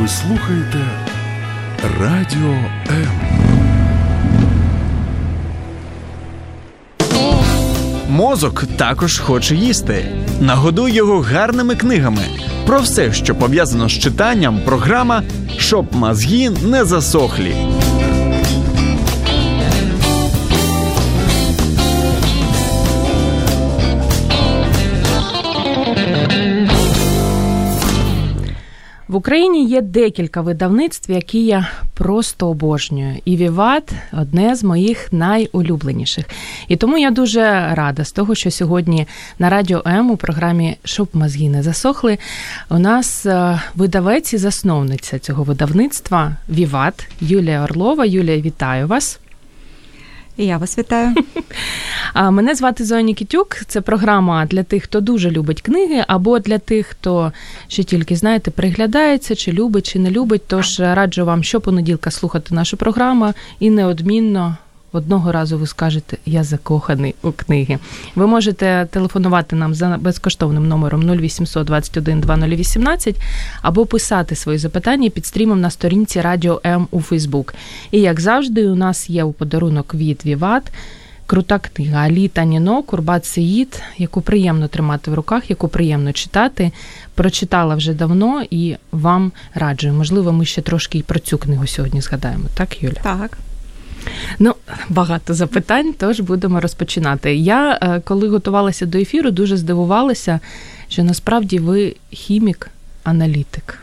Ви слухаєте Радіо М. Мозок також хоче їсти. Нагодуй його гарними книгами. Про все, що пов'язано з читанням, програма Щоб мозги не засохлі. Україні є декілька видавництв, які я просто обожнюю. І Віват одне з моїх найулюбленіших. І тому я дуже рада з того, що сьогодні на радіо М у програмі Щоб мозги не засохли. У нас е, видавець і засновниця цього видавництва Віват Юлія Орлова. Юлія, вітаю вас. І я вас вітаю. Мене звати Зоя Нікітюк. Це програма для тих, хто дуже любить книги, або для тих, хто ще тільки знаєте, приглядається, чи любить, чи не любить. Тож раджу вам щопонеділка слухати нашу програму і неодмінно. Одного разу ви скажете Я закоханий у книги. Ви можете телефонувати нам за безкоштовним номером 0800 21 2018 або писати свої запитання під стрімом на сторінці Радіо М у Фейсбук. І як завжди, у нас є у подарунок від Віват крута книга Алі Таніно, Курбат Сеїд, яку приємно тримати в руках, яку приємно читати. Прочитала вже давно і вам раджую. Можливо, ми ще трошки і про цю книгу сьогодні згадаємо. Так, Юля? Так. Ну, багато запитань, тож будемо розпочинати. Я, е, коли готувалася до ефіру, дуже здивувалася, що насправді ви хімік-аналітик.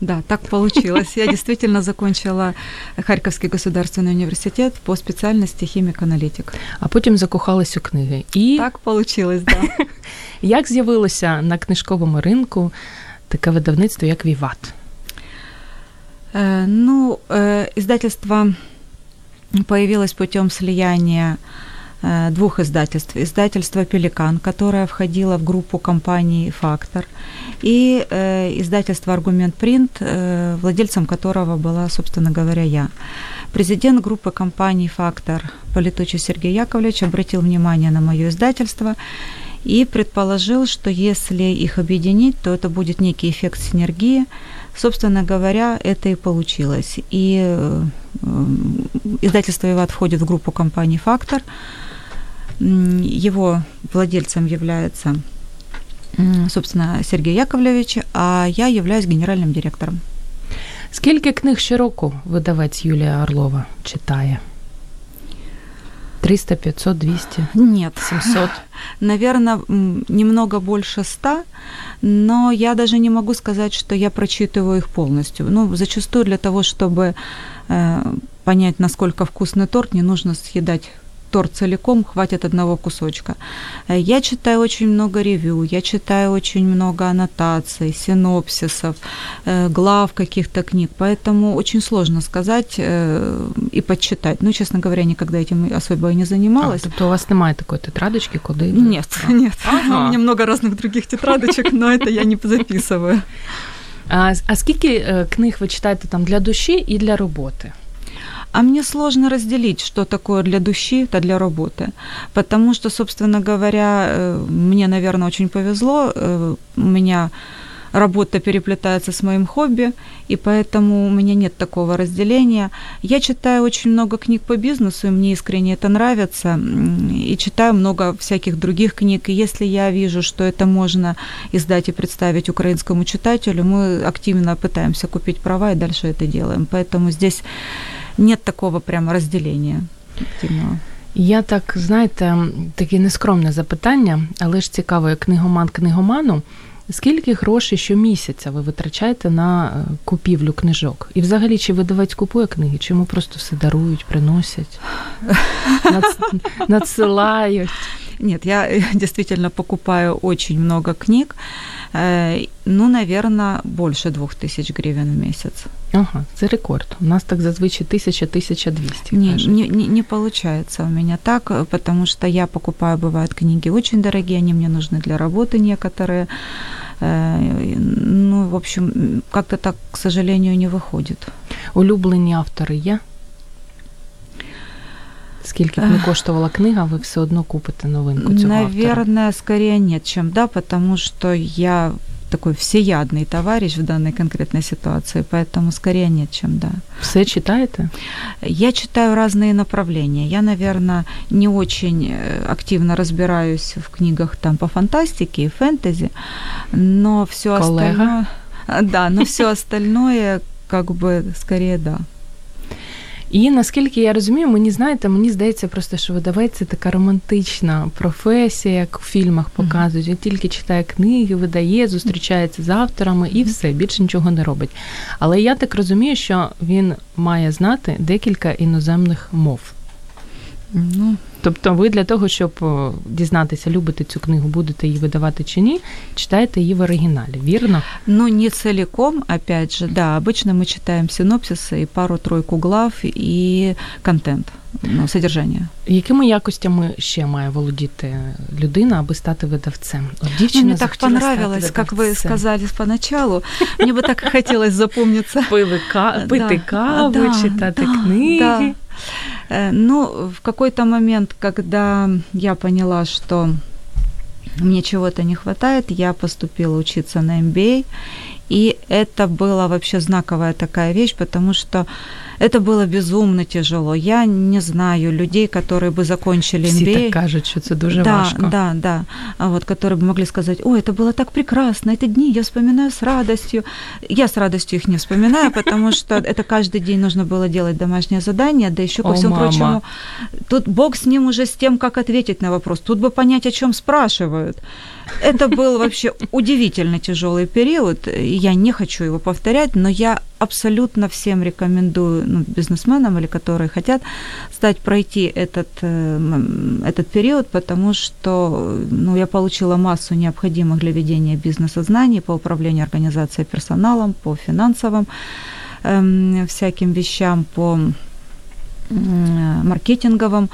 Да, так получилось. Я действительно закончила Харьковский государственный университет по специальности химик-аналитик. А потім закохалась у книги. І Так получилось, да. як з'явилося на книжковому ринку таке видавництво, як Віват? Э, Ну, э, издательство появилось путем слияния э, двух издательств. Издательство «Пеликан», которое входило в группу компаний «Фактор», и э, издательство «Аргумент Принт», э, владельцем которого была, собственно говоря, я. Президент группы компаний «Фактор» Политучий Сергей Яковлевич обратил внимание на мое издательство и предположил, что если их объединить, то это будет некий эффект синергии. Собственно говоря, это и получилось. И э, издательство «Иват» входит в группу компаний «Фактор». М, Его владельцем является, м, собственно, Сергей Яковлевич, а я являюсь генеральным директором. Скільки книг щороку видавець Юлія Орлова читає? 300, 500, 200, Нет, 700? наверное, немного больше ста, но я даже не могу сказать, что я прочитываю их полностью. Ну, зачастую для того, чтобы э, понять, насколько вкусный торт, не нужно съедать торт целиком, хватит одного кусочка. Э, Я читаю очень много ревью, я читаю очень много аннотаций, синопсисов, э, глав каких-то книг, поэтому очень сложно сказать э, и подсчитать. Ну, честно говоря, никогда этим особо и не А, занималась. тобто у вас немає такої тетрадочки, куди? ви- Нет, А. нет. Ага. У меня много разных других тетрадочек, но это я не записываю. А, а скільки е, книг ви читаєте там для душі і для роботи? А мне сложно разделить, что такое для души, то для работы. Потому что, собственно говоря, э, мне, наверное, очень повезло. Э, У меня работа переплетается с моим хобби, и поэтому у меня нет такого разделения. Я читаю очень много книг по бизнесу, и мне искренне это нравится, и читаю много всяких других книг. И если я вижу, что это можно издать и представить украинскому читателю, мы активно пытаемся купить права и дальше это делаем. Поэтому здесь нет такого прямо разделения активного. Я так, знаєте, таке нескромне запитання, але ж цікаво, як книгоман книгоману. Скільки грошей щомісяця ви витрачаєте на е, купівлю книжок? І взагалі, чи видавець купує книги, чи йому просто все дарують, приносять, надсилають? Нет, я э, действительно покупаю очень много книг. Э, Ну, наверное, больше двух тысяч гривен в месяц. Ага, це рекорд. У нас так зазвичай 1000-1200. Не, не, не, не получается у меня так, э, потому что я покупаю, бывают книги очень дорогие, они мне нужны для работы некоторые. Э, Ну, в общем, как-то так, к сожалению, не выходит. Улюблені автори є? Скільки б не коштувала книга, ви все одно купите новинку цього автора. Наверное, скорее нет, чем да, потому что я такой всеядный товарищ в данной конкретной ситуации, поэтому скорее нет, чем да. Все читаете? Я читаю разные направления. Я, наверное, не очень э, активно разбираюсь в книгах там по фантастике и фэнтези, но все остальное... Да, но все остальное как бы скорее да. І наскільки я розумію, мені знаєте, мені здається просто, що видавець це така романтична професія, як у фільмах показують. Він тільки читає книги, видає, зустрічається з авторами і все, більше нічого не робить. Але я так розумію, що він має знати декілька іноземних мов. Ну, Тобто ви для того, щоб дізнатися, любите цю книгу, будете її видавати чи ні, читаєте її в оригіналі, вірно? Ну, не целиком, опять же, да, обычно мы читаем синопсисы и пару-тройку глав и контент, ну, содержание. Якими якостями ще має володіти людина, аби стати видавцем? От дівчина ну, Мне так понравилось, как вы сказали поначалу. Мне бы так хотелось запомниться. Пити каву, читати книги. Э, ну, в какой-то момент, когда я поняла, что мне чего-то не хватает, я поступила учиться на MBA, и это была вообще знаковая такая вещь, потому что это было безумно тяжело. Я не знаю людей, которые бы закончили MBA. Всі так кажуть, що це дуже да, важко. Да, да. А вот, которые бы могли сказать, ой, это было так прекрасно, эти дни я вспоминаю с радостью. Я с радостью их не вспоминаю, потому что это каждый день нужно было делать домашнее задание, да еще ко всему прочему. Тут бог с ним уже с тем, как ответить на вопрос. Тут бы понять, о чем спрашивают. Это был вообще удивительно тяжелый период. Я не хочу его повторять, но я абсолютно всем рекомендую ну, бизнесменам или которые хотят стать пройти этот, э, этот период, потому что ну, я получила массу необходимых для ведения бизнеса знаний по управлению организацией персоналом, по финансовым э, всяким вещам, по э, маркетинговым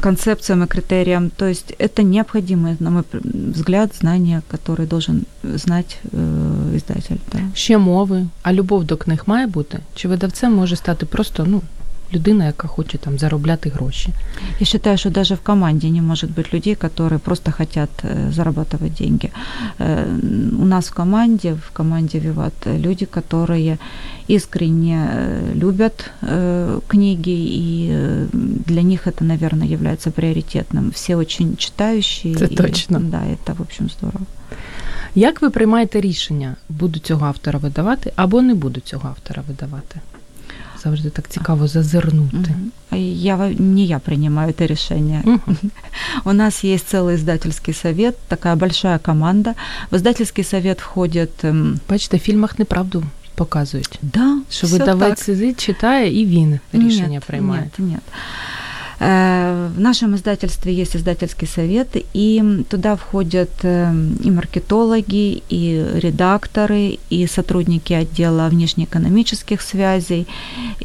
концепциям и критериям. То есть это необходимые, на мой взгляд, знания, которые должен знать э, издатель. Да. Ще мови, а любов до книг має бути? Чи видавцем може стати просто ну, людина, яка хоче там заробляти гроші. Я считаю, что даже в команде не может быть людей, которые просто хотят э, зарабатывать деньги. Э, у нас в команде, в команде Виват, люди, которые искренне э, любят книги, и для них это, наверное, является приоритетным. Все очень читающие. Це точно. Да, это, в общем, здорово. Як ви приймаєте рішення, буду цього автора видавати або не буду цього автора видавати? завжди так цікаво зазирнути. Я не я принимаю это решение. Угу. У нас есть целый издательский совет, такая большая команда. В издательский совет входит. Бачите, в фільмах неправду показують. Да, що видавець сидить, читає і він рішення приймає. Нет, нет. Э, в нашем издательстве есть издательский совет, и туда входят э, и маркетологи, и редакторы, и сотрудники отдела внешнеэкономических связей,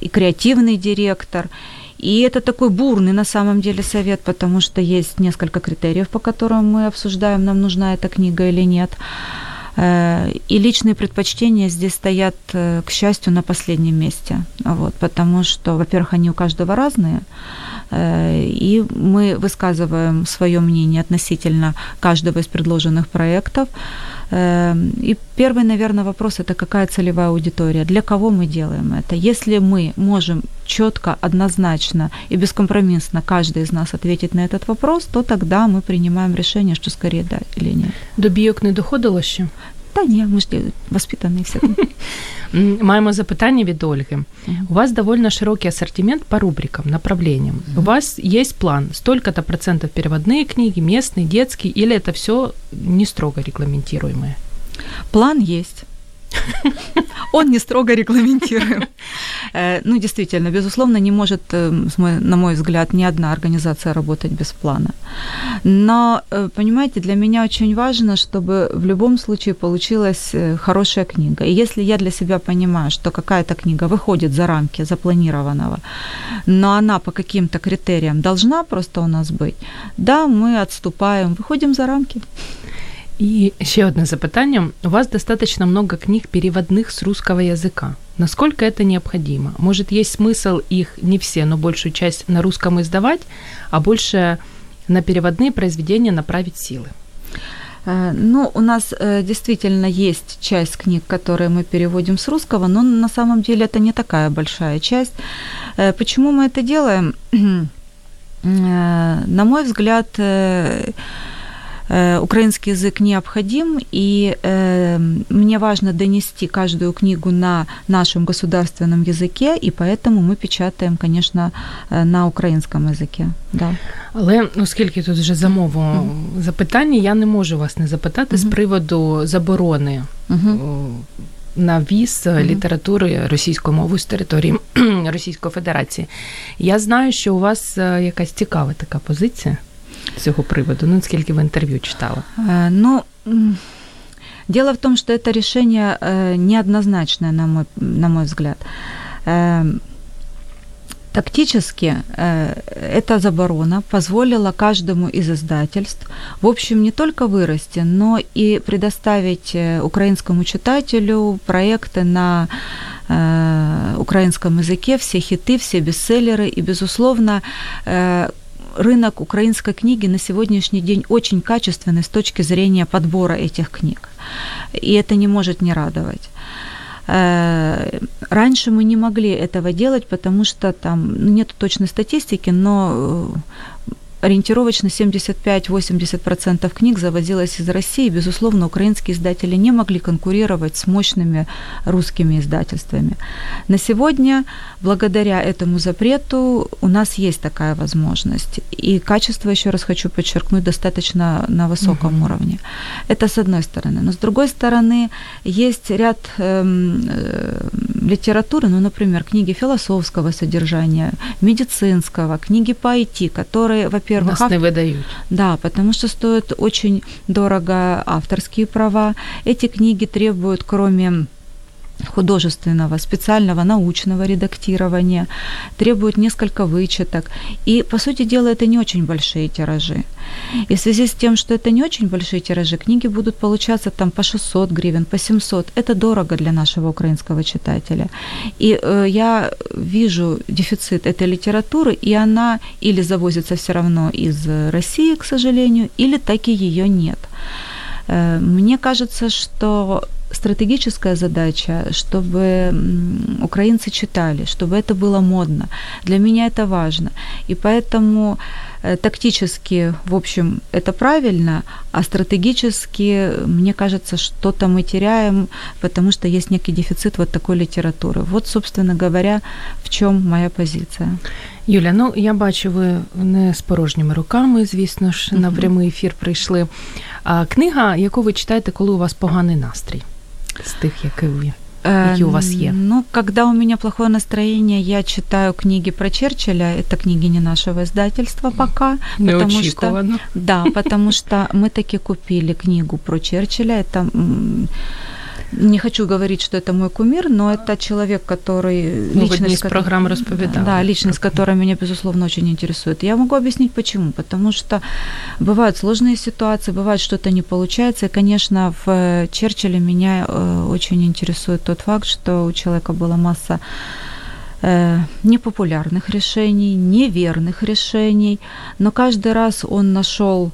и креативный директор. И это такой бурный на самом деле совет, потому что есть несколько критериев, по которым мы обсуждаем, нам нужна эта книга или нет. Э, и личные предпочтения здесь стоят, к счастью, на последнем месте. Вот, потому что, во-первых, они у каждого разные. Э, и мы высказываем свое мнение относительно каждого из предложенных проектов. Э, и первый, наверное, вопрос это какая целевая аудитория, для кого мы делаем это. Если мы можем четко, однозначно и бескомпромиссно каждый из нас ответить на этот вопрос, то тогда мы принимаем решение, что скорее да или нет. До бійок не доходило ще? Та ні, ми ж воспитані всі. Маємо запитання від Ольги. У вас довольно широкий ассортимент по рубрикам, направлениям. У вас есть план, столько-то процентов переводные книги, местные, детские, или это все не строго регламентируемое? План есть. Он не строго регламентируем. Э, ну, действительно, безусловно, не может, э, на мой взгляд, ни одна организация работать без плана. Но, э, понимаете, для меня очень важно, чтобы в любом случае получилась хорошая книга. И если я для себя понимаю, что какая-то книга выходит за рамки запланированного, но она по каким-то критериям должна просто у нас быть, да, мы отступаем, выходим за рамки. И еще одно запытание. У вас достаточно много книг переводных с русского языка. Насколько это необходимо? Может, есть смысл их, не все, но большую часть на русском издавать, а больше на переводные произведения направить силы? Э, ну, у нас э, действительно есть часть книг, которые мы переводим с русского, но на самом деле это не такая большая часть. Э, почему мы это делаем? На мой взгляд, украинский язык необходим, и мне важно донести каждую книгу на нашем государственном языке, и поэтому мы печатаем, конечно, на украинском языке. Да. Але оскільки тут вже за мову mm-hmm. запитання, я не можу вас не запитати mm-hmm. з приводу заборони mm-hmm. на віз літератури російською мовою з території Російської Федерації. Я знаю, що у вас якась цікава така позиція З цього приводу. Ну, скільки ви інтерв'ю читали? Uh, ну, дело в том, что это решение неоднозначное, на мой, на мой взгляд. Тактически э, эта заборона позволила каждому из издательств, в общем, не только вырасти, но и предоставить э, украинскому читателю проекты на э, украинском языке, все хиты, все бестселлеры и, безусловно, рынок украинской книги на сегодняшний день очень качественный с точки зрения подбора этих книг. И это не может не радовать. Э, раньше мы не могли этого делать, потому что там ну, нет точной статистики, но э, ориентировочно 75-80% книг завозилось из России. Безусловно, украинские издатели не могли конкурировать с мощными русскими издательствами. На сегодня, благодаря этому запрету, у нас есть такая возможность. И качество, еще раз хочу подчеркнуть, достаточно на высоком угу. уровне. Это с одной стороны. Но с другой стороны, есть ряд эм, э, литературы, ну, например, книги философского содержания, медицинского, книги по IT, которые, во во-первых... Нас не выдают. Да, потому что стоят очень дорого авторские права. Эти книги требуют, кроме художественного, специального научного редактирования, требует несколько вычеток. И, по сути дела, это не очень большие тиражи. И в связи с тем, что это не очень большие тиражи, книги будут получаться там по 600 гривен, по 700. Это дорого для нашего украинского читателя. И э, я вижу дефицит этой литературы, и она или завозится все равно из России, к сожалению, или так и ее нет. Э, мне кажется, что стратегическая задача, чтобы украинцы читали, чтобы это было модно. Для меня это важно. И поэтому тактически, в общем, это правильно, а стратегически, мне кажется, что-то мы теряем, потому что есть некий дефицит вот такой литературы. Вот, собственно говоря, в чем моя позиция. Юля, ну я бачу, ви не з порожніми руками, звісно ж, на прямий ефір прийшли. А книга, яку ви читаєте, коли у вас поганий настрій? з тих, які ви. Какие у вас есть? Ну, когда у меня плохое настроение, я читаю книги про Черчилля. Это книги не нашего издательства пока. Потому что, да, потому что мы таки купили книгу про Черчилля. Это не хочу говорить, что это мой кумир, но это человек, который... Ну, личность, из программ рассказывал. Да, личность, которая меня, безусловно, очень интересует. Я могу объяснить, почему. Потому что бывают сложные ситуации, бывает что-то не получается. И, конечно, в Черчилле меня э, очень интересует тот факт, что у человека была масса э, непопулярных решений, неверных решений, но каждый раз он нашел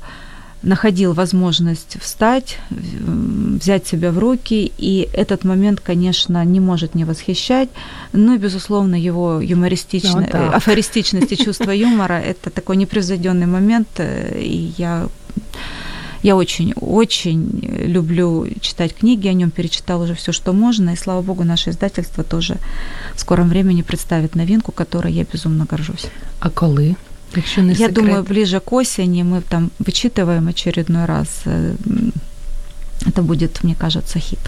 находил возможность встать, взять себя в руки, и этот момент, конечно, не может не восхищать, но, безусловно, его юмористичность, ну, да. афористичность и чувство юмора – это такой непревзойденный момент, э, и я я очень-очень люблю читать книги, о нем перечитал уже все, что можно, и слава богу, наше издательство тоже в скором времени представит новинку, которой я безумно горжусь. А коли? Якщо не Я секрет. думаю, ближе к осени мы там вычитываем очередной раз. Э, это будет, мне кажется, хит.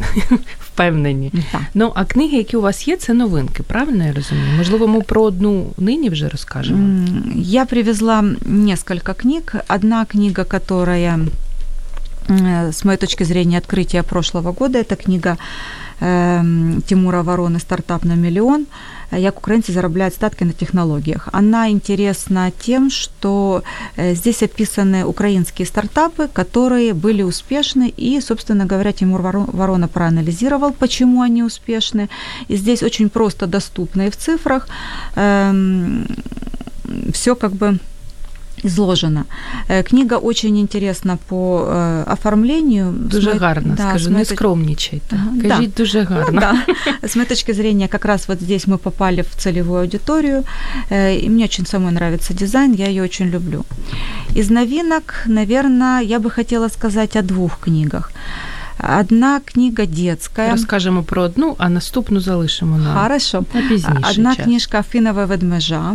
Впевнені. Так. Ну, а книги, які у вас є, це новинки, правильно я розумію? Можливо, ми про одну нині вже розкажемо. Я привезла несколько книг. Одна книга, которая, э, с моей точки зрения, открытие прошлого года, это книга э, Тимура Вороны «Стартап на миллион», як украинцы зарабатывают статки на технологиях. Она интересна тем, что э, здесь описаны украинские стартапы, которые были успешны, и, собственно говоря, Тимур Ворона проанализировал, почему они успешны. И здесь очень просто доступно и в цифрах. Эм, Все как бы изложено. Э, книга очень интересна по э, оформлению. Дуже С гарно, да, скажу, с не моей точ- скромнічайте. Ага, Кажіть да. дуже Ну гарно. да. С моей точки зрения, как раз вот здесь мы попали в целевую аудиторию, э, и мне очень самой нравится дизайн, я ее очень люблю. Из новинок, наверное, я бы хотела сказать о двух книгах. Одна книга детская. Розкажемо про одну, а наступну залишимо на, Хорошо. на пізніше. Одна час. книжка Афинова ведмежа.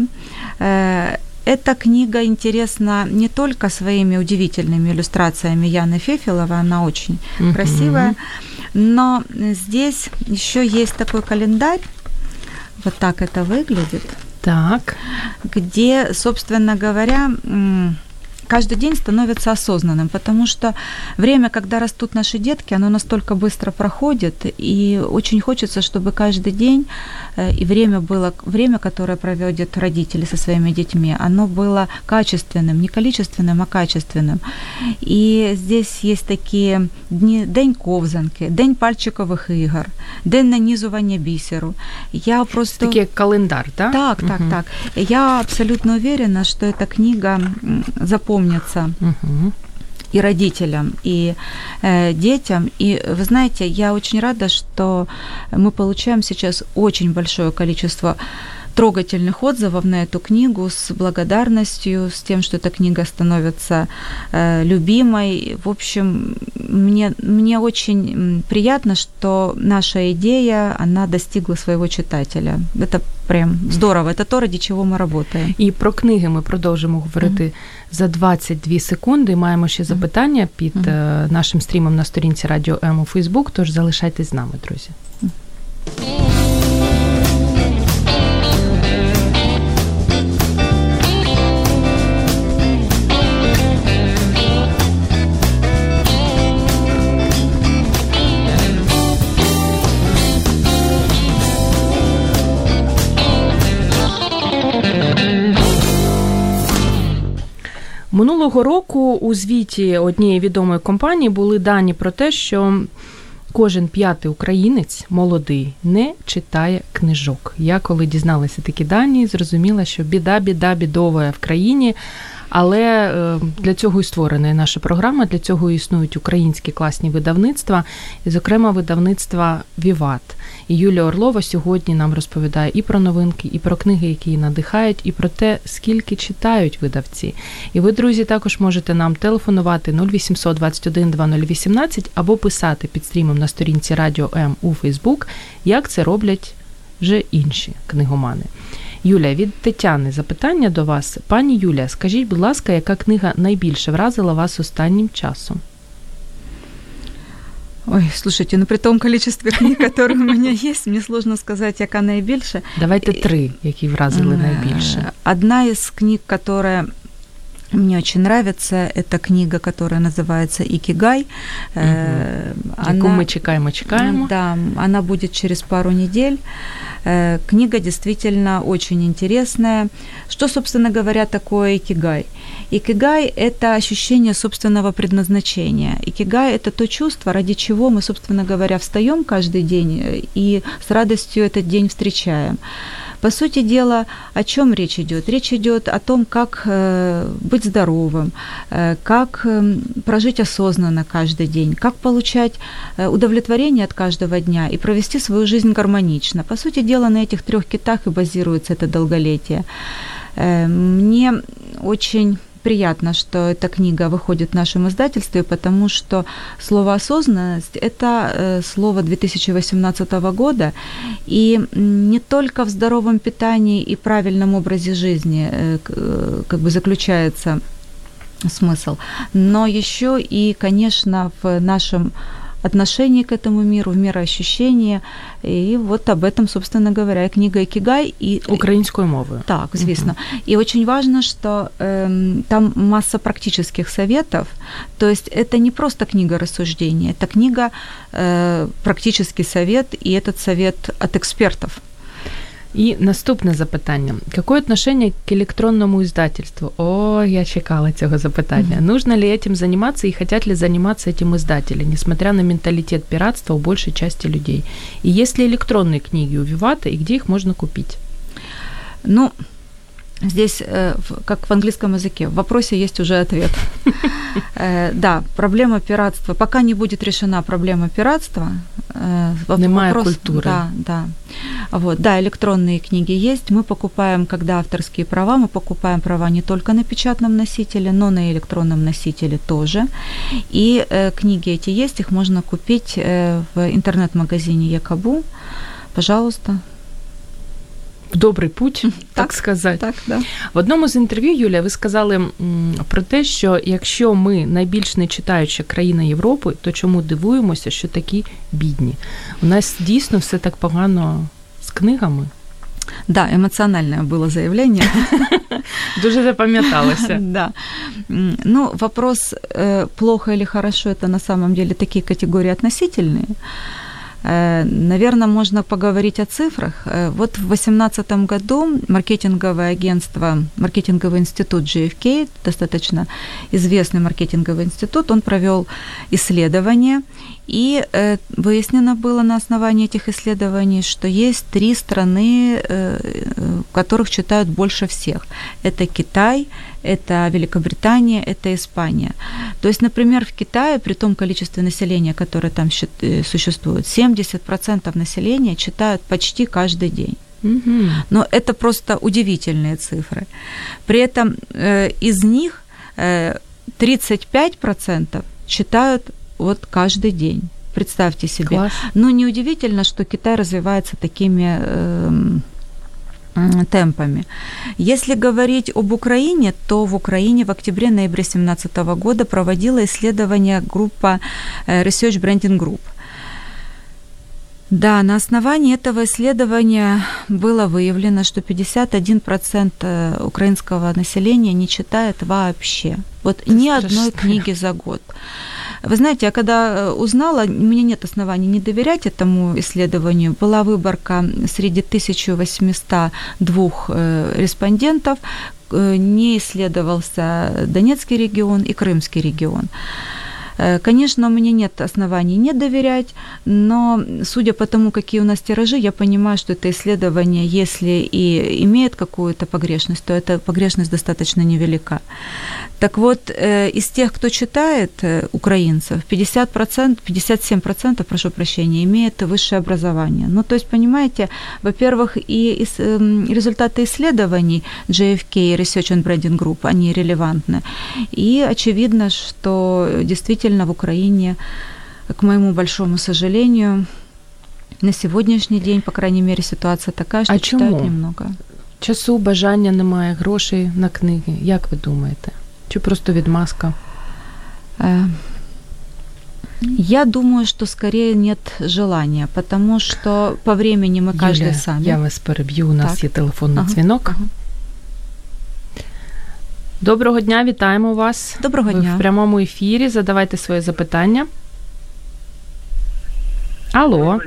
Эта книга интересна не только своими удивительными иллюстрациями Яны Фефиловой, она очень Мгм. красивая, но здесь еще есть такой календарь, вот так это выглядит, Так. где, собственно говоря, каждый день становится осознанным, потому что время, когда растут наши детки, оно настолько быстро проходит, и очень хочется, чтобы каждый день э, и время было, время, которое проводят родители со своими детьми, оно было качественным, не количественным, а качественным. И здесь есть такие дни, день ковзанки, день пальчикових ігор, день нанізування бісеру. Я просто... Такий як календар, так? Так, так, так. Я абсолютно уверена, что эта книга м, запомнится Угу. и родителям, и э, детям. И вы знаете, я очень рада, что мы получаем сейчас очень большое количество трогательных отзывов на эту книгу с благодарностью, с тем, что эта книга становится э, любимой. В общем, мне, мне очень приятно, что наша идея, она достигла своего читателя. Это прям здорово. Это то, ради чего мы работаем. І про книги ми продовжимо говорити за 22 секунди. Маємо ще запитання під Мгм. е, нашим стрімом на сторінці Радіо М у Фейсбук, тож залишайтесь з нами, друзі. Минулого року у звіті однієї відомої компанії були дані про те, що кожен п'ятий українець молодий не читає книжок. Я коли дізналася такі дані, зрозуміла, що біда, біда, бідовая в країні. Але е, для цього і створена наша програма, для цього і існують українські класні видавництва, і, зокрема, видавництва Віват. І Юлія Орлова сьогодні нам розповідає і про новинки, і про книги, які її надихають, і про те, скільки читають видавці. І ви, друзі, також можете нам телефонувати 0800 21 2018 або писати під стрімом на сторінці Радіо М у Фейсбук, як це роблять вже інші книгомани. Юля, від Тетяни запитання до вас. Пані Юля, скажіть, будь ласка, яка книга найбільше вразила вас останнім часом? Ой, слушайте, ну при том количестве книг, которые у меня есть, мне сложно сказать, яка найбільше. Давайте три, які вразили Э, найбільше. Одна из книг, которая мне очень нравится, это книга, которая называется «Икигай». Э, Яку ми чекаємо, чекаємо. Да, она будет через пару недель. Э, Книга действительно очень интересная. Что, собственно говоря, такое икигай? Икигай – это ощущение собственного предназначения. Икигай – это то чувство, ради чего мы, собственно говоря, встаем каждый день э, и с радостью этот день встречаем. По сути дела, о чем речь идет? Речь идет о том, как э, быть здоровым, э, как э, прожить осознанно каждый день, как получать удовлетворение от каждого дня и провести свою жизнь гармонично. По сути дела, на этих трех китах и базируется это долголетие. Мне очень приятно, что эта книга выходит в нашем издательстве, потому что слово «осознанность» – это э, слово 2018 года, и не только в здоровом питании и правильном образе жизни э, э, как бы заключается смысл, но еще и, конечно, в нашем отношении к этому миру, в мироощущении. И вот об этом, собственно говоря, и книга «Икигай». И Українською мовою. так, звісно. И очень важно, что эм, там масса практических советов. То есть это не просто книга рассуждений, это книга э, практический совет, и этот совет от экспертов. І наступне запитання. Какое отношение к электронному издательству? О, я чекала цього запитання. Нужно ли этим заниматься и хотят ли заниматься этим издатели, несмотря на менталитет пиратства у большей части людей? И есть ли электронные книги у Вивата, и где их можно купить? Ну, Здесь, э, как в английском языке, в вопросе есть уже ответ. Э, да, проблема пиратства. Пока не будет решена проблема пиратства. Э, вопрос, культуры. Да, да. Вот, да, электронные книги есть. Мы покупаем, когда авторские права, мы покупаем права не только на печатном носителе, но на электронном носителе тоже. И книги эти есть, их можно купить в интернет-магазине Якабу. Пожалуйста, в добрий путь, так, так сказати. Так, да. В одному з інтерв'ю, Юля, ви сказали про те, що якщо ми найбільш не читаюча країна Європи, то чому дивуємося, що такі бідні? У нас дійсно все так погано з книгами. Да, эмоциональное было заявление. Дуже запам'яталося. Да. Ну, вопрос, э, плохо или хорошо, это на самом деле такие категории относительные. Э, Наверное, можно поговорить о цифрах. Э, вот в 2018 году маркетинговое агентство, маркетинговый институт GFK, достаточно известный маркетинговый институт, он провел исследование, и э, выяснено было на основании этих исследований, что есть три страны, в которых читают больше всех. Это Китай, это Великобритания, это Испания. То есть, например, в Китае, при том количестве населения, которое там существует, 70% населения читают почти каждый день. Но это просто удивительные цифры. При этом э, из них э, 35% читают вот каждый день. Представьте себе. Класс. Но неудивительно, что Китай развивается такими э, темпами. Если говорить об Украине, то в Украине в октябре-ноябре 2017 года проводила исследование группа э, Research Branding Group. Да, на основании этого исследования было выявлено, что 51% э, украинского населения не читает вообще. Вот Это ни одной книги за год. Вы знаете, я когда э, узнала, у меня нет оснований не доверять этому исследованию. Была выборка среди 1802 э, респондентов, э, не исследовался Донецкий регион и Крымский регион. Конечно, у меня нет оснований не доверять, но судя по тому, какие у нас тиражи, я понимаю, что это исследование, если и имеет какую-то погрешность, то эта погрешность достаточно невелика. Так вот, э, из тех, кто читает, э, украинцев, 50%, 57%, прошу прощения, имеет высшее образование. Ну, то есть, понимаете, во-первых, и эм, результаты исследований JFK и Research and Branding Group, они релевантны. И очевидно, что действительно в Украине, к моему большому сожалению, на сегодняшний день, по крайней мере, ситуация такая, что а читают чому? немного. Часу, бажання немає, грошей на книги. Як ви думаєте? Чи просто відмазка? Э, я думаю, что скорее нет желания, потому что по времени мы каждый Юлія, сами. Я вас переб'ю. У нас Так. є телефонний Ага, дзвінок. ага. Доброго дня, вітаємо вас. Доброго Ви в прямому ефірі. Задавайте своє запитання. Алло,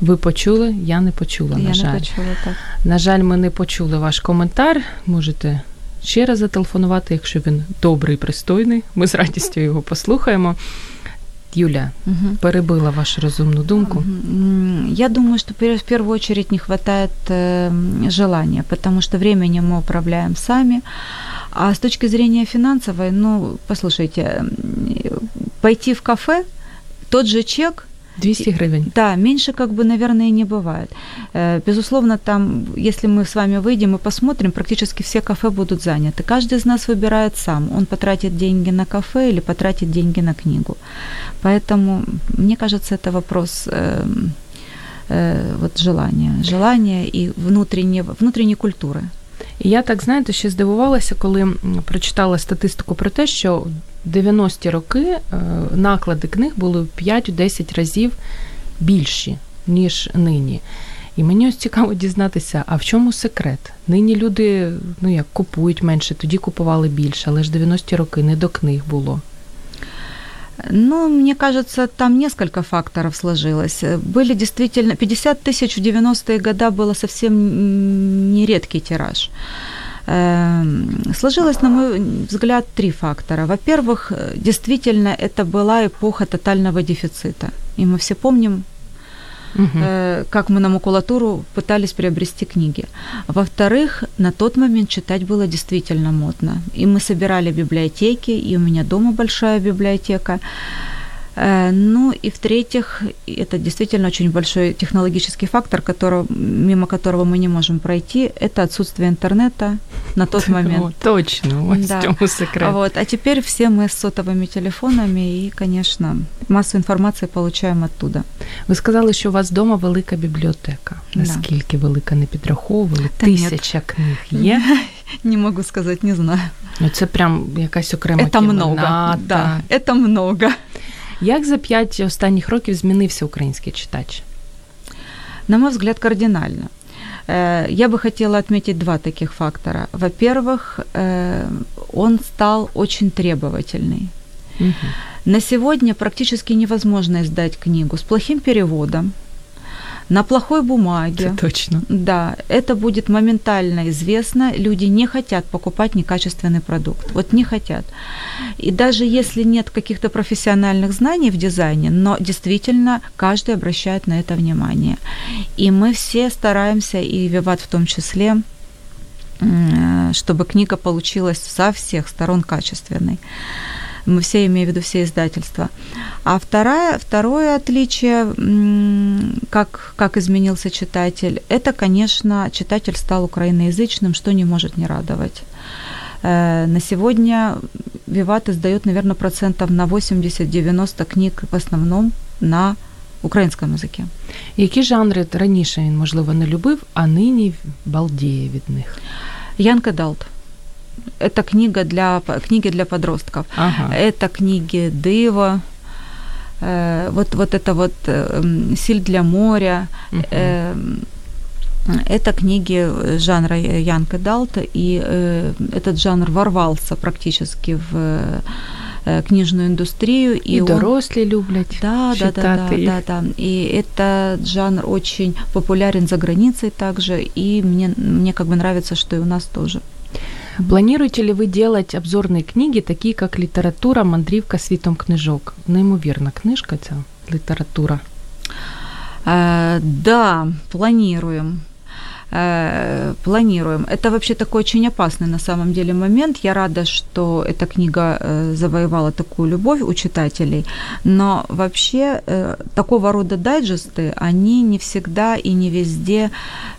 ви почули? Я не почула, Я на не жаль. почула так. На жаль, ми не почули ваш коментар. Можете ще раз зателефонувати, якщо він добрий, пристойний. Ми з радістю його послухаємо. Юля, Мгм. перебила вашу розумну думку. Я думаю, что в первую очередь не хватает э, желания, потому что временем мы управляем сами. А с точки зрения финансовой, ну, послушайте, пойти в кафе, тот же чек, 200 гривень. да, меньше как бы, наверное, не бывает. Э, Безусловно, там, если мы с вами выйдем и посмотрим, практически все кафе будут заняты. Каждый из нас выбирает сам, он потратит деньги на кафе или потратит деньги на книгу. Поэтому, мне кажется, это вопрос э, э, вот желания, желания и внутреннего, внутренней культуры. І я так знаєте, ще здивувалася, коли прочитала статистику про те, що в 90-ті роки е, наклади книг були в 5-10 разів більші, ніж нині. І мені ось цікаво дізнатися, а в чому секрет? Нині люди ну як купують менше, тоді купували більше, але ж 90-ті роки не до книг було. Ну, мне кажется, там несколько факторов сложилось. Были действительно... 50 тысяч в 90-е годы было совсем не редкий тираж. Эм, Сложилось, на мой взгляд, три фактора. Во-первых, действительно, это была эпоха тотального дефицита. И мы все помним Э, как мы на макулатуру пытались приобрести книги. Во-вторых, на тот момент читать было действительно модно. И мы собирали библиотеки, и у меня дома большая библиотека. Э, Ну и в-третьих, это действительно очень большой технологический фактор, которого, мимо которого мы не можем пройти, это отсутствие интернета на тот О, момент. точно, ось Да. в цьому секрет. Вот. А теперь все мы с сотовыми телефонами и, конечно, массу информации получаем оттуда. Ви сказали, що у вас вдома велика бібліотека. Да. Наскільки велика не підраховували? Та ні. Тисяча книг є. Не могу сказать, не знаю. Ну, це прям якась окрема Это много. кімната. Да, это много. Як за п'ять останніх років змінився український читач? На мой взгляд, кардинально. Э, Я бы хотела отметить два таких фактора. Во-первых, э, он стал очень требовательный. Мгм. На сегодня практически невозможно издать книгу с плохим переводом, на плохой бумаге. Це точно. Да, это будет моментально известно. Люди не хотят покупать некачественный продукт. Вот не хотят. И даже если нет каких-то профессиональных знаний в дизайне, но действительно каждый обращает на это внимание. И мы все стараемся, и Виват в том числе, м, чтобы книга получилась со всех сторон качественной Мы все имеем в виду все издательства. А второе, второе отличие, м, как, как изменился читатель, это, конечно, читатель стал украиноязычным, что не может не радовать. Э, На сегодня Виват издает, наверное, процентов на 80-90 книг в основном на українському язикі. Які жанри раніше він, можливо, не любив, а нині балдіє від них? Янка Далт. Это книга для, книги для подростков. Ага. Это книги Дыва, э, вот, вот это вот э, м, «Силь для моря», Мгм. э, это книги жанра Янка Далта, и э, этот жанр ворвался практически в э, книжную индустрию. И, І он- дорослі люблять да, да, да, читати да, їх. да, да. И этот жанр очень популярен за границей также, и мне, мне как бы нравится, что и у нас тоже. Планируете ли вы делать обзорные книги, такие как литература «Мандрівка світом книжок»? Неймовірна книжка ця література. Э, Да, планируем. Э, Планируем. Это вообще такой очень опасный на самом деле момент. Я рада, что эта книга э, завоевала такую любовь у читателей. Но вообще э, такого рода дайджесты, они не всегда и не везде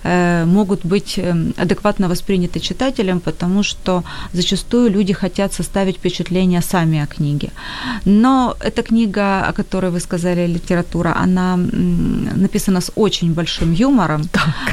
э, могут быть адекватно восприняты читателем, потому что зачастую люди хотят составить впечатление сами о книге. Но эта книга, о которой вы сказали, литература, она написана с очень большим юмором.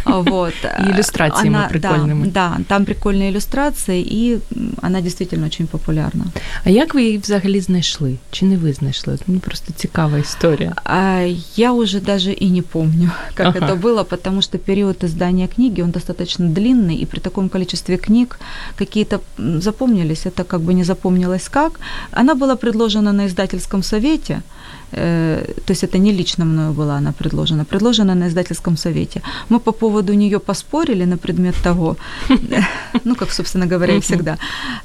Вот. И иллюстрациями Она- прикольными. Да, да, там прикольные иллюстрации, и м, она действительно очень популярна. А як ви її взагалі знайшли? Чи не ви знайшли? От Мені просто цікава історія. А я уже даже и не помню, как Ага. это было, потому что период издания книги, он достаточно длинный, и при таком количестве книг какие-то м, запомнились, это как бы не запомнилось как. Она была предложена на издательском совете, э, то есть это не лично мною была она предложена, предложена на издательском совете. Мы по поводу нее поспорили на предмет того, ну, как, собственно говоря, и Мгм. всегда.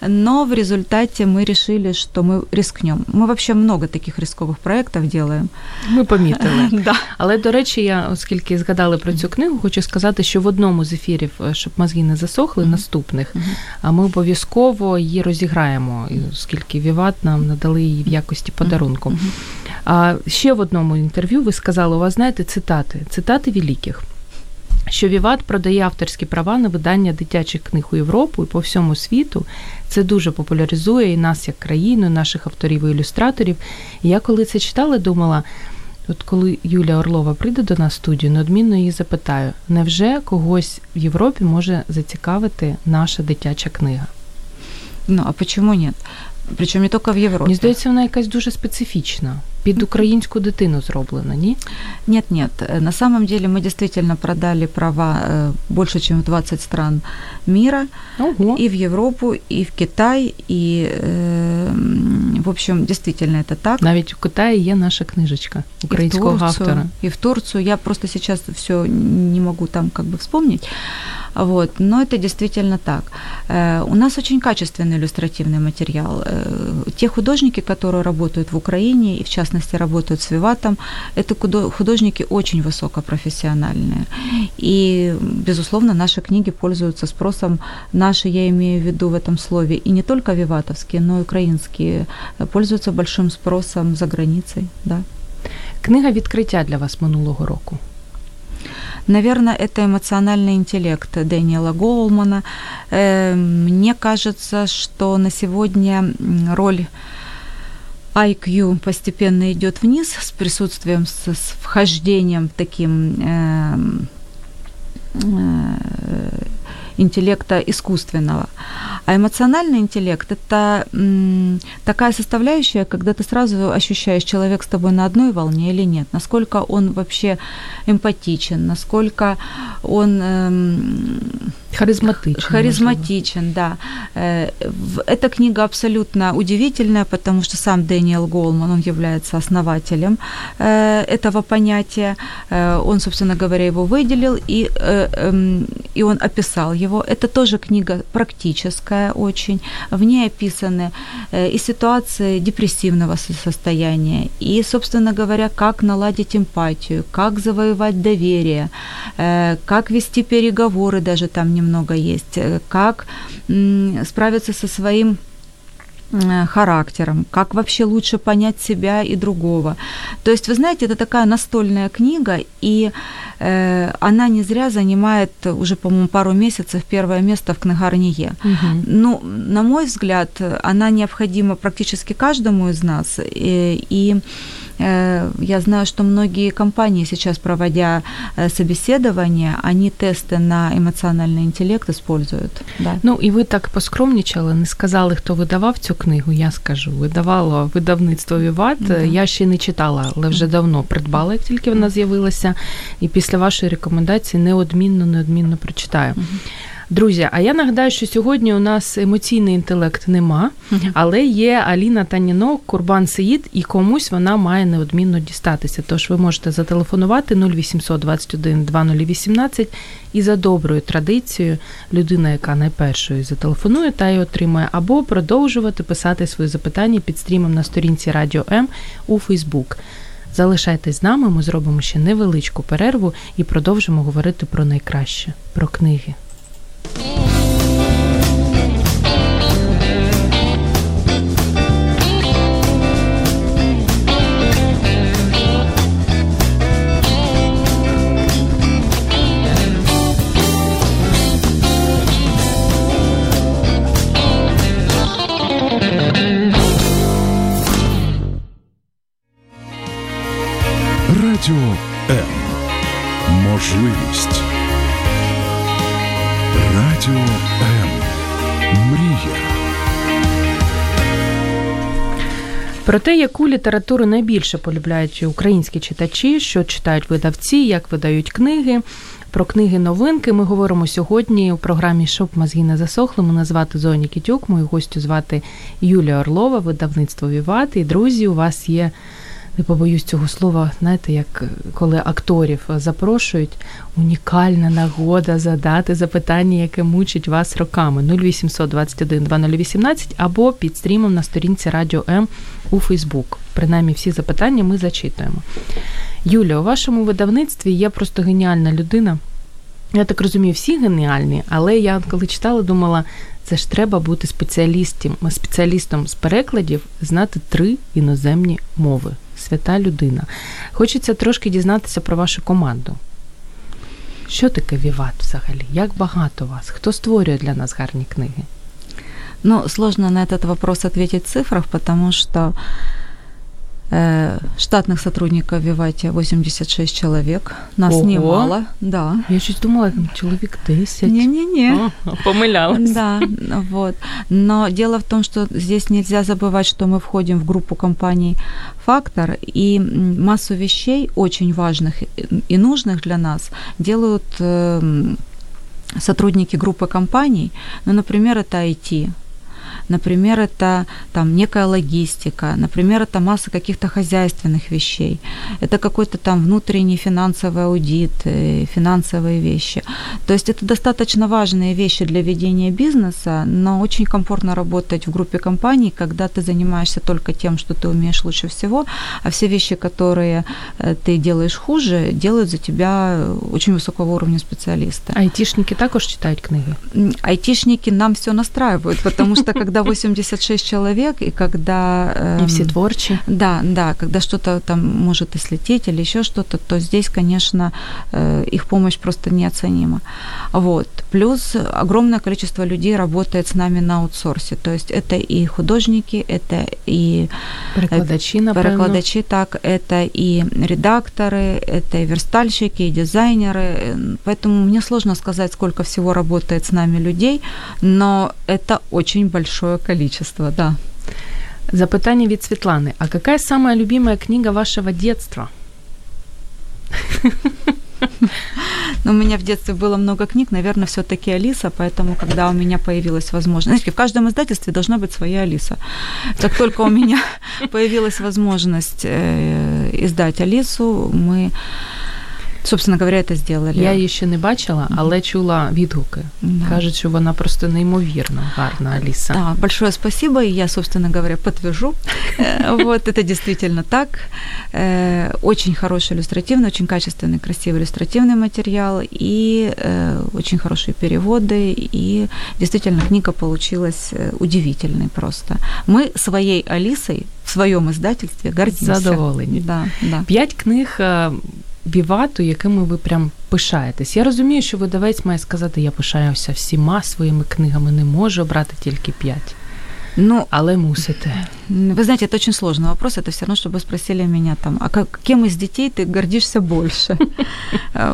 Но в результате мы решили, что мы рискнем. Мы вообще много таких рисковых проектов делаем. Ми помітили. Да. Але до речі, я, оскільки згадали про цю книгу, хочу сказати, що в одному з ефірів, е, щоб мозги не засохли, Мгм. наступних, Мгм. а ми обов'язково її розіграємо, і оскільки Віват нам надали її в якості подарунку. Мгм. А ще в одному інтерв'ю ви сказали, у вас знаєте цитати, цитати великих. Що Віват продає авторські права на видання дитячих книг у Європу і по всьому світу. Це дуже популяризує і нас як країну, і наших авторів і ілюстраторів. І я коли це читала, думала, от коли Юлія Орлова прийде до нас в студію, неодмінно її запитаю: невже когось в Європі може зацікавити наша дитяча книга? Ну, а почему нет? Причем не только в Европе. Мені здається, вона якась дуже специфічна. Під українську дитину зроблена, ні? Нет, нет. Э, На самом деле мы действительно продали права э, больше, чем в 20 стран мира, Ого. и в Европу, и в Китай, и, э, м, в общем, действительно это так. Навіть у Китаї є наша книжечка И в українського Турцию, автора. И в Турцию. Я просто сейчас все не могу там как бы вспомнить. Вот. Но это действительно так. Э, у нас очень качественный иллюстративный материал. Э, те художники, которые работают в Украине, и в частности работают с Виватом, это художники очень высокопрофессиональные. И, безусловно, наши книги пользуются спросом. Наши, я имею в виду в этом слове, и не только виватовские, но и украинские, пользуются большим спросом за границей. Да. Книга відкриття для вас минулого року. Наверное, это эмоциональный интеллект Дэниела Голмана. Э, мне кажется, что на сегодня роль IQ постепенно идет вниз с присутствием, с, с вхождением таким э, э, интеллекта искусственного. А эмоциональный интеллект – это такая составляющая, когда ты сразу ощущаешь, человек с тобой на одной волне или нет, насколько он вообще эмпатичен, насколько он… Эм, Харизматичен. Харизматичен, да. Э, эта книга абсолютно удивительная, потому что сам Дэниел Голман, он является основателем э, этого понятия. Э, он, собственно говоря, его выделил, и, эм, и он описал его. Это тоже книга практическая очень. В ней описаны и ситуации депрессивного состояния, и, собственно говоря, как наладить эмпатию, как завоевать доверие, как вести переговоры даже там немного есть, э, как справиться со своим э, характером, как вообще лучше понять себя и другого. То есть, вы знаете, это такая настольная книга, и э, она не зря занимает уже, по-моему, пару месяцев первое место в книгарне Е. Угу. Ну, на мой взгляд, она необходима практически каждому из нас, и, и Э, я знаю, что многие компании сейчас, проводя э, собеседование, они тесты на эмоциональный інтелект используют. Да. Ну і ви так поскромнічали, не сказали, хто видавав цю книгу. Я скажу. Видавало видавництво Віват. Да. Я ще не читала, але вже давно придбала, як тільки вона з'явилася. І після вашої рекомендації неодмінно, неодмінно прочитаю. Угу. Друзі, а я нагадаю, що сьогодні у нас емоційний інтелект нема, але є Аліна Таніно, Курбан Сеїд, і комусь вона має неодмінно дістатися. Тож ви можете зателефонувати 0800 21 2018 і за доброю традицією людина, яка найпершою зателефонує та й отримає, або продовжувати писати свої запитання під стрімом на сторінці Радіо М у Фейсбук. Залишайтесь з нами, ми зробимо ще невеличку перерву і продовжимо говорити про найкраще, про книги. Радіо М. Можливість. Радіо М. Мрія. Про те, яку літературу найбільше полюбляють українські читачі, що читають видавці, як видають книги. Про книги новинки ми говоримо сьогодні у програмі Щоб мозги не засохли. Мене звати Зоя Нікітюк, мою гостю звати Юлія Орлова, видавництво Віват. І друзі, у вас є не побоюсь цього слова, знаєте, як коли акторів запрошують, унікальна нагода задати запитання, яке мучить вас роками. 0800 21 2018 або під стрімом на сторінці Радіо М у Фейсбук. Принаймні, всі запитання ми зачитуємо. Юля, у вашому видавництві є просто геніальна людина. Я так розумію, всі геніальні, але я коли читала, думала, це ж треба бути спеціалістом, спеціалістом з перекладів, знати три іноземні мови свята людина. Хочеться трошки дізнатися про вашу команду. Що таке Віват взагалі? Як багато вас? Хто створює для нас гарні книги? Ну, сложно на этот вопрос ответить в цифрах, потому что штатных сотрудников в Вивате 86 человек. Нас Ого. немало. Да. Я чуть думала, человек 10. Не-не-не. помылялась. Да, вот. Но дело в том, что здесь нельзя забывать, что мы входим в группу компаний «Фактор», и массу вещей очень важных и нужных для нас делают эм, сотрудники группы компаний. Ну, например, это IT, например, это там некая логистика, например, это масса каких-то хозяйственных вещей, это какой-то там внутренний финансовый аудит, э, финансовые вещи. То есть это достаточно важные вещи для ведения бизнеса, но очень комфортно работать в группе компаний, когда ты занимаешься только тем, что ты умеешь лучше всего, а все вещи, которые э, ты делаешь хуже, делают за тебя очень высокого уровня специалисты. Айтишники також читают книги? Айтишники нам все настраивают, потому что когда 86 человек, и когда... И все эм, творчие. Да, да, когда что-то там может и слететь или еще что-то, то здесь, конечно, э, их помощь просто неоценима. Вот. Плюс огромное количество людей работает с нами на аутсорсе, то есть это и художники, это и... Перекладачи, например. Перекладачи, так, это и редакторы, это и верстальщики, и дизайнеры, поэтому мне сложно сказать, сколько всего работает с нами людей, но это очень большое количество, да. Запитание від Светланы. А какая самая любимая книга вашего детства? Ну, у меня в детстве было много книг, наверное, все-таки Алиса, поэтому, когда у меня появилась возможность... Знаете, в каждом издательстве должна быть своя Алиса. Как только у меня появилась возможность э, издать Алису, мы собственно говоря, это сделали. Я її ще не бачила, але чула відгуки. Да. Кажуть, що вона просто неймовірно гарна, Алиса. Да, большое спасибо, и я, собственно говоря, подтвержу. Э, вот, это действительно так. Э, очень хороший иллюстративный, очень качественный, красивый иллюстративный материал, и э, очень хорошие переводы, и действительно книга получилась удивительной просто. Мы своей Алисой в своем издательстве гордимся. Задоволені. Да, да. П'ять книг вівату, якими ви прям пишаєтесь. Я розумію, що видавець має сказати, я пишаюся всіма своїми книгами, не можу обрати тільки п'ять. Ну, але мусите. Вы знаете, это очень сложный вопрос. Это все равно, чтобы спросили меня там, а как, кем из детей ты гордишься больше?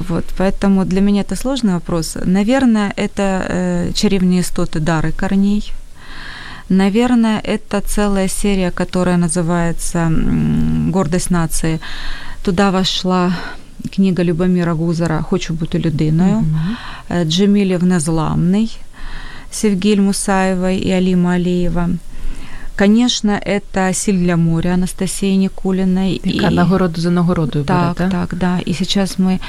Вот, поэтому для меня это сложный вопрос. Наверное, это э, «Чаревные истоты Дары Корней». Наверное, это целая серия, которая называется «Гордость нации». Туда вошла книга Любомира Гузара Хочу бути людиною, mm-hmm. Джемілів Незламний Севгіль Мусаєвой и Алима Алиева. Конечно, это «Силь для моря» Анастасии Никулиной. Яка и... нагороду за нагородою так, бере, так, да. И сейчас мы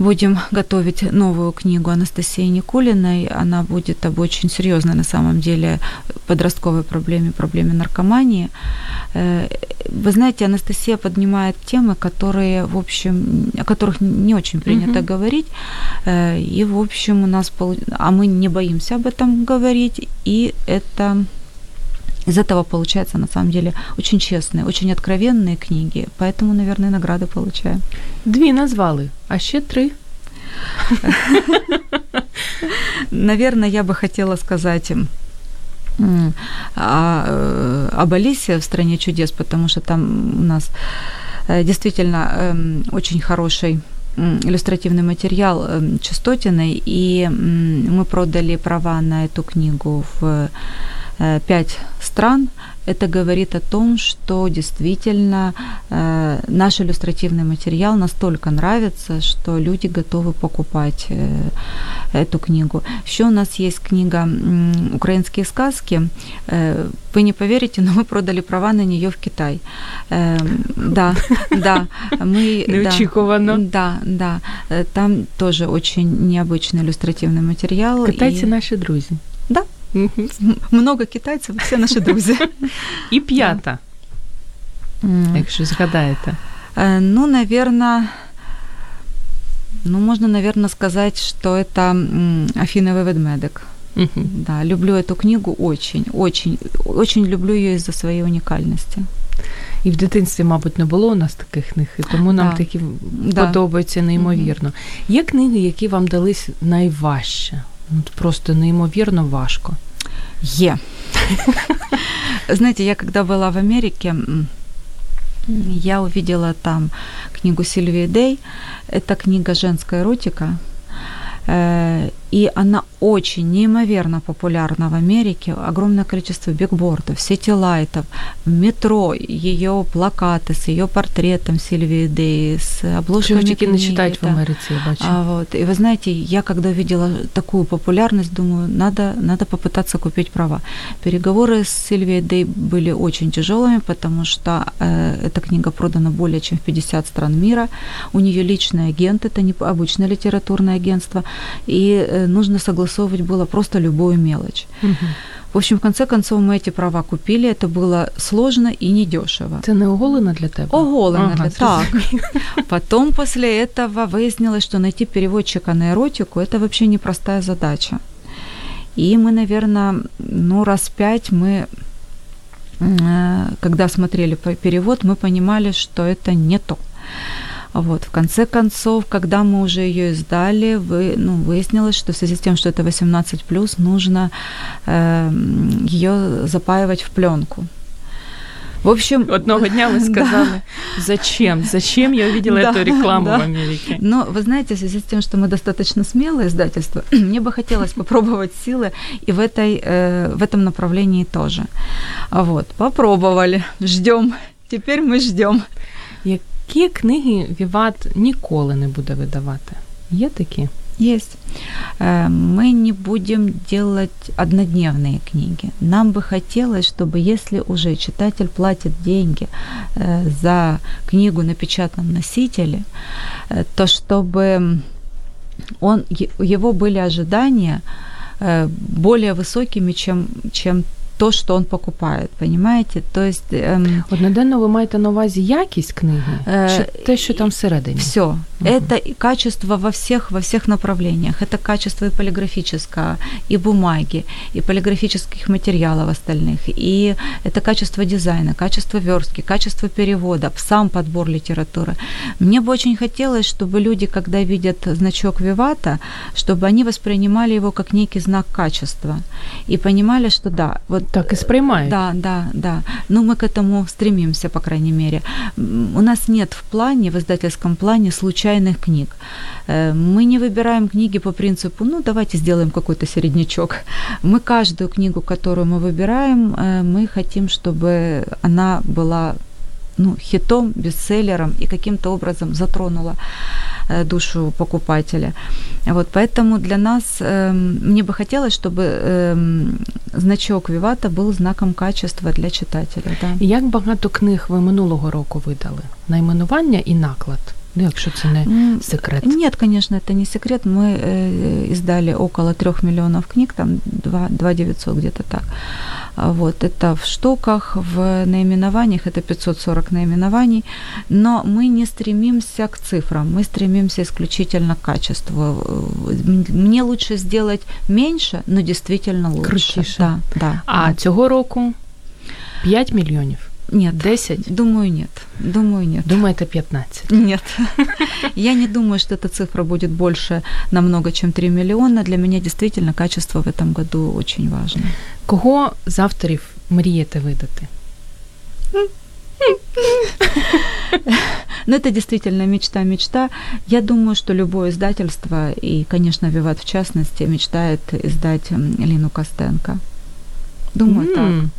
будем готовить новую книгу Анастасии Никулиной. Она будет об очень серьезной на самом деле подростковой проблеме, проблеме наркомании. Э, вы знаете, Анастасия поднимает темы, которые, в общем, о которых не очень принято mm-hmm. говорить. Э, и, в общем, у нас... А мы не боимся об этом говорить. И это из этого получается, на самом деле, очень честные, очень откровенные книги, поэтому, наверное, награды получаю. Две назвали, а ще три. Наверное, я бы хотела сказать э, об Алисе в «Стране чудес», потому что там у нас э, действительно эм, очень хороший иллюстративный материал эм, Частотиной, и мы продали права на эту книгу в пять стран, это говорит о том, что действительно э, наш иллюстративный материал настолько нравится, что люди готовы покупать э, эту книгу. Еще у нас есть книга «Украинские сказки». Э, вы не поверите, но мы продали права на нее в Китай. Э, да, да. Мы. Да, да, да. Там тоже очень необычный иллюстративный материал. Китайцы и... наши друзья. Да, много китайців, все наші друзі. І п'ята, якщо згадаєте. Э, ну, наверное, ну, можно, наверное, сказать, что это Афиновый ведмедик. Угу. Да, люблю эту книгу очень, очень, очень люблю ее из-за своей уникальности. І в дитинстві, мабуть, не було у нас таких книг, і тому нам да. такі да. подобаються неймовірно. Є книги, які вам дались найважче? От просто неймовірно важко. Е. Знаете, я когда была в Америке, я увидела там книгу Сильвии Дей. Это книга «Женская эротика». И она очень неимоверно популярна в Америке. Огромное количество бигбордов, сетилайтов, в метро, ее плакаты с ее портретом Сильвии Дей, с обложками не книги, читають в да. Я бачу. А вот, и вы знаете, я когда увидела такую популярность, думаю, надо, надо попытаться купить права. Переговоры с Сильвией Дей были очень тяжелыми, потому что э, эта книга продана более чем в 50 стран мира. У нее личный агент, это не обычное литературное агентство, и э, нужно согласовывать было просто любую мелочь. Мгм. В общем, в конце концов, мы эти права купили. Это было сложно и недешево. Це не оголено для тебе? Оголено Ага, для так. Потом после этого выяснилось, что найти переводчика на эротику это вообще непростая задача. И мы, наверное, ну раз пять мы, э, когда смотрели перевод, мы понимали, что это не то. Вот. В конце концов, когда мы уже ее издали, вы, ну, выяснилось, что в связи с тем, что это 18+, нужно э, ее запаивать в пленку. В общем, Одного дня ви сказали, зачем? Зачем я увидела Да, эту рекламу да. в Америке? Но вы знаете, в связи с тем, что мы достаточно смелое издательство, мне бы хотелось попробовать силы и в, этой, э, в этом направлении тоже. А Вот, попробовали, ждем. Теперь мы ждем Які книги Віват ніколи не буде видавати? Є такі? Есть. Э, Мы не будем делать однодневные книги. Нам бы хотелось, чтобы если уже читатель платит деньги э, за книгу на печатном носителе, э, то чтобы он, е- его были ожидания э, более высокими, чем, чем то, что он покупает, понимаете? То есть эм, Одноденно ви маєте на увазі якість книги, Е, чи те, що там всередині? Все. это и качество во всех, во всех направлениях. Это качество и полиграфического, и бумаги, и полиграфических материалов остальных, и это качество дизайна, качество верстки, качество перевода, сам подбор литературы. Мне бы очень хотелось, чтобы люди, когда видят значок Вивата, чтобы они воспринимали его как некий знак качества и понимали, что да, вот Так і сприймають. да, да, да. Ну, мы к этому стремимся, по крайней мере. У нас нет в плане, в издательском плане случайных книг. Э, Мы не выбираем книги по принципу, ну, давайте сделаем какой-то середнячок. Мы каждую книгу, которую мы выбираем, э, мы хотим, чтобы она была ну, хитом, бестселлером и каким-то образом затронула э, душу покупателя. Вот, поэтому для нас, эм, мне бы хотелось, чтобы эм, значок Вивата был знаком качества для читателя. Да. Як багато книг ви минулого року видали? Найменування і наклад. Ну, якщо це не М, секрет. Нет, конечно, это не секрет. Мы э, издали около трех миллионов книг, там 2, 2 900 где-то так. А Вот, это в штуках, в наименованиях, это 540 наименований, но мы не стремимся к цифрам, мы стремимся исключительно к качеству. Э, Мне лучше сделать меньше, но действительно лучше. Крутіше. Да, да. А цього року 5 мільйонів. Нет, 10? думаю, нет. Думаю, нет. Думаєте, 15? Нет. Я не думаю, что эта цифра будет больше намного, чем 3 миллиона. Для меня действительно качество в этом году очень важно. Кого з авторів мрієте видати? Но это действительно мечта-мечта. Я думаю, что любое издательство, и, конечно, Виват в частности, мечтает издать м, Лину Костенко. Думаю, так. М.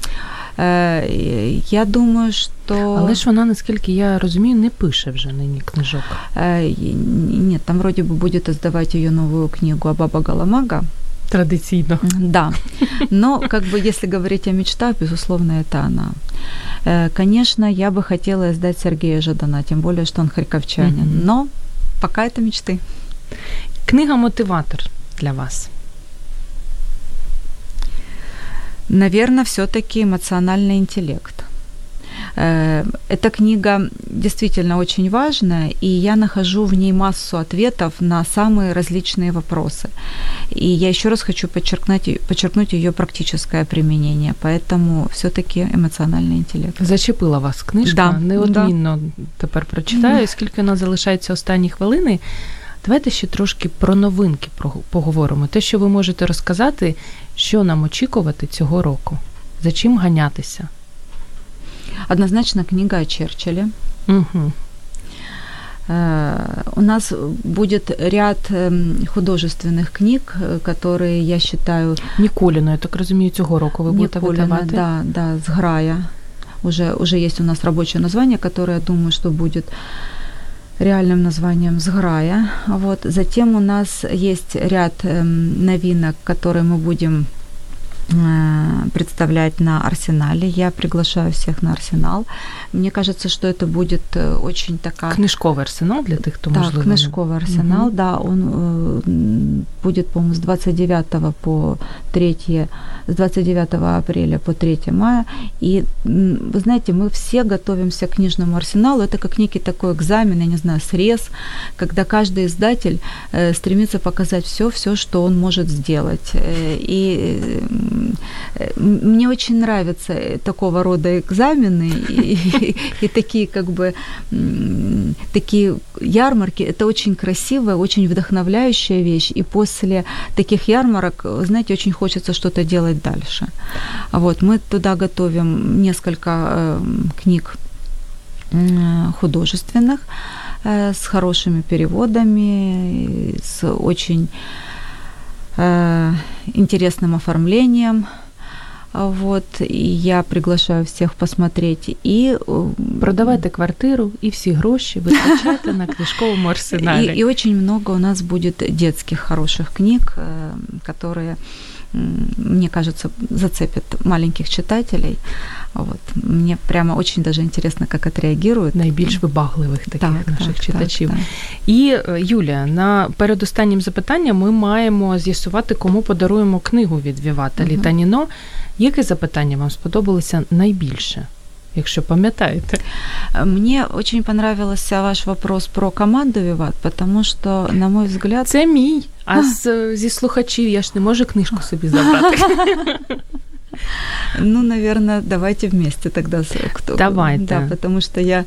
Э, и Я думаю, что... Але ж вона, наскільки я розумію, не пише вже нині книжок. Э, и- Нет, там вроде бы будет издавать ее новую книгу «Абаба Галамага». Традиційно. Да, но как бы если говорить о мечтах, безусловно, это она. Э, Конечно, я бы хотела издать Сергея Жадана, тем более, что он харьковчанин, Мгм. но пока это мечты. Книга-мотиватор для вас. Наверное, все-таки эмоциональный интеллект. Э, Эта книга действительно очень важная, и я нахожу в ней массу ответов на самые различные вопросы. И я еще раз хочу подчеркнуть, подчеркнуть ее практическое применение, поэтому все-таки эмоциональный интеллект. Зачепила вас книжка. Да, Неодмінно тепер прочитаю, оскільки у нас залишаються останні хвилини. Давайте ще трошки про новинки про- поговоримо. Те, що ви можете розказати, що нам очікувати цього року, за чим ганятися. Однозначно книга о Черчилле. Угу. Э, У нас будет ряд эм, художественных книг, э, которые я считаю... Ніколіно, я так розумію, цього року ви будете Никулина, видавати. Да, да, с Грая. Уже, уже есть у нас рабочее название, которое, я думаю, что будет реальным названием «Сграя». Вот. Затем у нас есть ряд эм, новинок, которые мы будем представлять на Арсенале. Я приглашаю всех на Арсенал. Мне кажется, что это будет э, очень такая... Книжковий арсенал для тих, хто Да, можливо. книжковый арсенал, Мгм. да, он э, будет, по-моему, с 29 по 3, с 29 апреля по 3 мая. И, вы знаете, мы все готовимся к книжному арсеналу. Это как некий такой экзамен, я не знаю, срез, когда каждый издатель э, стремится показать все, все, что он может сделать. Э, И э, мне очень нравятся э, такого рода экзамены и, такие как бы такие ярмарки. Это очень красивая, очень вдохновляющая вещь. И после таких ярмарок, знаете, очень хочется что-то делать дальше. Вот мы туда готовим несколько э, книг м, художественных э, с хорошими переводами, с очень э, интересным оформлением. А Вот, и я приглашаю всех посмотреть. И, э, Продавайте квартиру і всі гроші витрачайте на книжковому арсеналі. и, и очень много у нас будет детских хороших книг, э, которые, м, мне кажется, зацепит маленьких читателей. Вот. Мне прямо очень даже интересно, как отреагируют. Найбільш вибагливих таких наших так, читачів. так. І е, Юлія, на передостаннім запитанням ми маємо з'ясувати, кому подаруємо книгу від Вівата Мгм. Літаніно. Яке запитання вам сподобалося найбільше, якщо пам'ятаєте? Мне очень понравился ваш вопрос про команду Виват, потому что, на мой взгляд, Це мій. А з, зі слухачів я ж не можу книжку собі забрати. ну, наверное, давайте вместе тогда. с- Кто, Давайте. Да, потому что я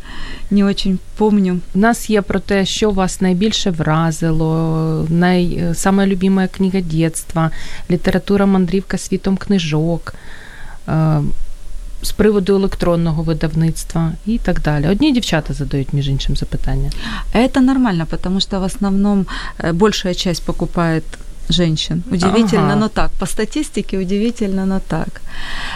не очень помню. У нас є про те, що вас найбільше вразило, най... саме любима книга дитинства, література мандрівка світом книжок. е, З приводу електронного видавництва і так далі. Одні дівчата задають, між іншим, запитання. Это нормально, потому что в основном э, большая часть покупает женщин. Удивительно, Ага. но так. По статистике удивительно, но так.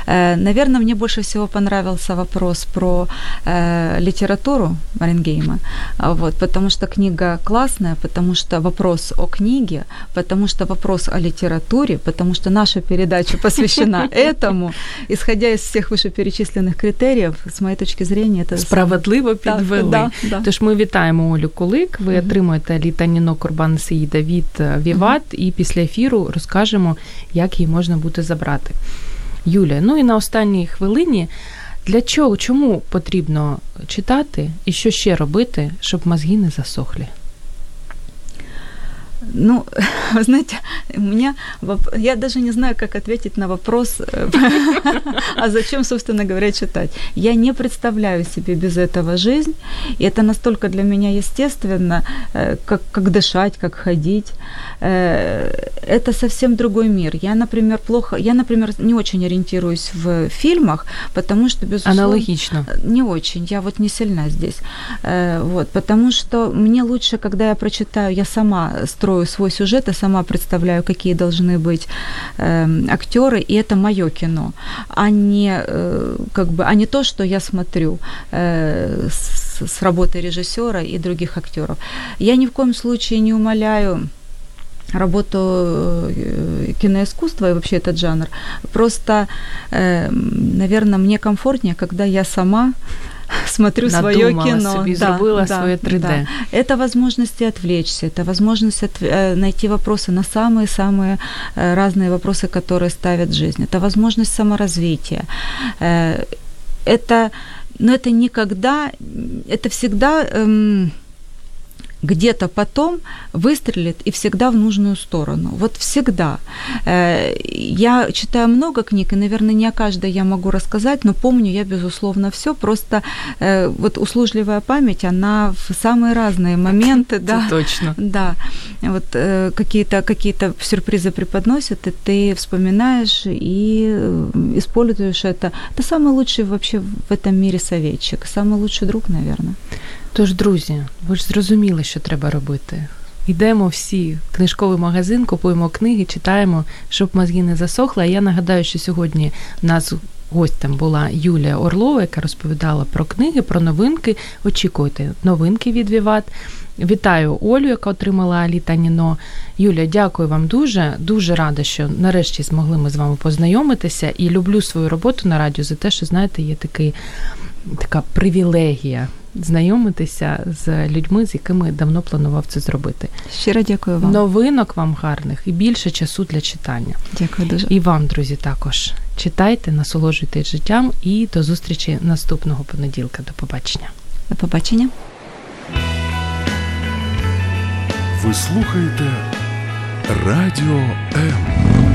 Э, Наверное, мне больше всего понравился вопрос про э, литературу Марингейма, А вот, потому что книга классная, потому что вопрос о книге, потому что вопрос о литературе, потому что наша передача посвящена этому. Исходя из всех вышеперечисленных критериев, с моей точки зрения, это Справедливо Так, підвели. да, да. Тож ми вітаємо Олю Кулик. Ви Мгм. отримуєте літаніно Курбан Сеїда від е, Віват, і після ефіру розкажемо, як її можна буде забрати. Юля, ну і на останній хвилині. Для чого, чому потрібно читати і що ще робити, щоб мозги не засохлі? Ну, вы знаете, у меня воп- я даже не знаю, как ответить на вопрос, э, а зачем, собственно говоря, читать. Я не представляю себе без этого жизнь, и это настолько для меня естественно, э, как, как дышать, как ходить. Э, Это совсем другой мир. Я, например, плохо, я, например, не очень ориентируюсь в фильмах, потому что, безусловно... Аналогічно. Не очень, я вот не сильна здесь. Вот, потому что мне лучше, когда я прочитаю, я сама строю свой сюжет, и сама представляю, какие должны быть эм, актеры, и это мое кино, а не э, как бы, а не то, что я смотрю э, с, с работы режиссера и других актеров. Я ни в коем случае не умоляю работу э, киноискусства и вообще этот жанр. Просто, наверное, мне комфортнее, когда я сама смотрю свое кино. собі, зробила своє 3D. Это возможности отвлечься, это возможность от- э, найти вопросы на самые-самые э, разные вопросы, которые ставят жизнь. Это возможность саморазвития. Э, Это, но это никогда, это всегда эм, где-то потом выстрелит и всегда в нужную сторону. Вот всегда. Э, Я читаю много книг, и, наверное, не о каждой я могу рассказать, но помню я, безусловно, все. Просто э, вот услужливая память, она в самые разные моменты, да, точно. да, вот э, какие-то какие сюрпризы преподносят, и ты вспоминаешь и используешь это. Это самый лучший вообще в этом мире советчик, самый лучший друг, наверное. Тож, друзі, ви ж зрозуміли, що треба робити. Йдемо всі в книжковий магазин, купуємо книги, читаємо, щоб мозги не засохли. А я нагадаю, що сьогодні в нас гостем була Юлія Орлова, яка розповідала про книги, про новинки. Очікуйте новинки від Віват. Вітаю Олю, яка отримала Аліта Ніно. Юля, дякую вам дуже. Дуже рада, що нарешті змогли ми з вами познайомитися. І люблю свою роботу на радіо за те, що знаєте, є такий, така привілегія знайомитися з людьми, з якими давно планував це зробити. Щиро дякую вам. Новинок вам гарних і більше часу для читання. Дякую дуже. І вам, друзі, також читайте, насолоджуйтесь життям і до зустрічі наступного понеділка. До побачення. До побачення. Ви слухаєте Радіо М.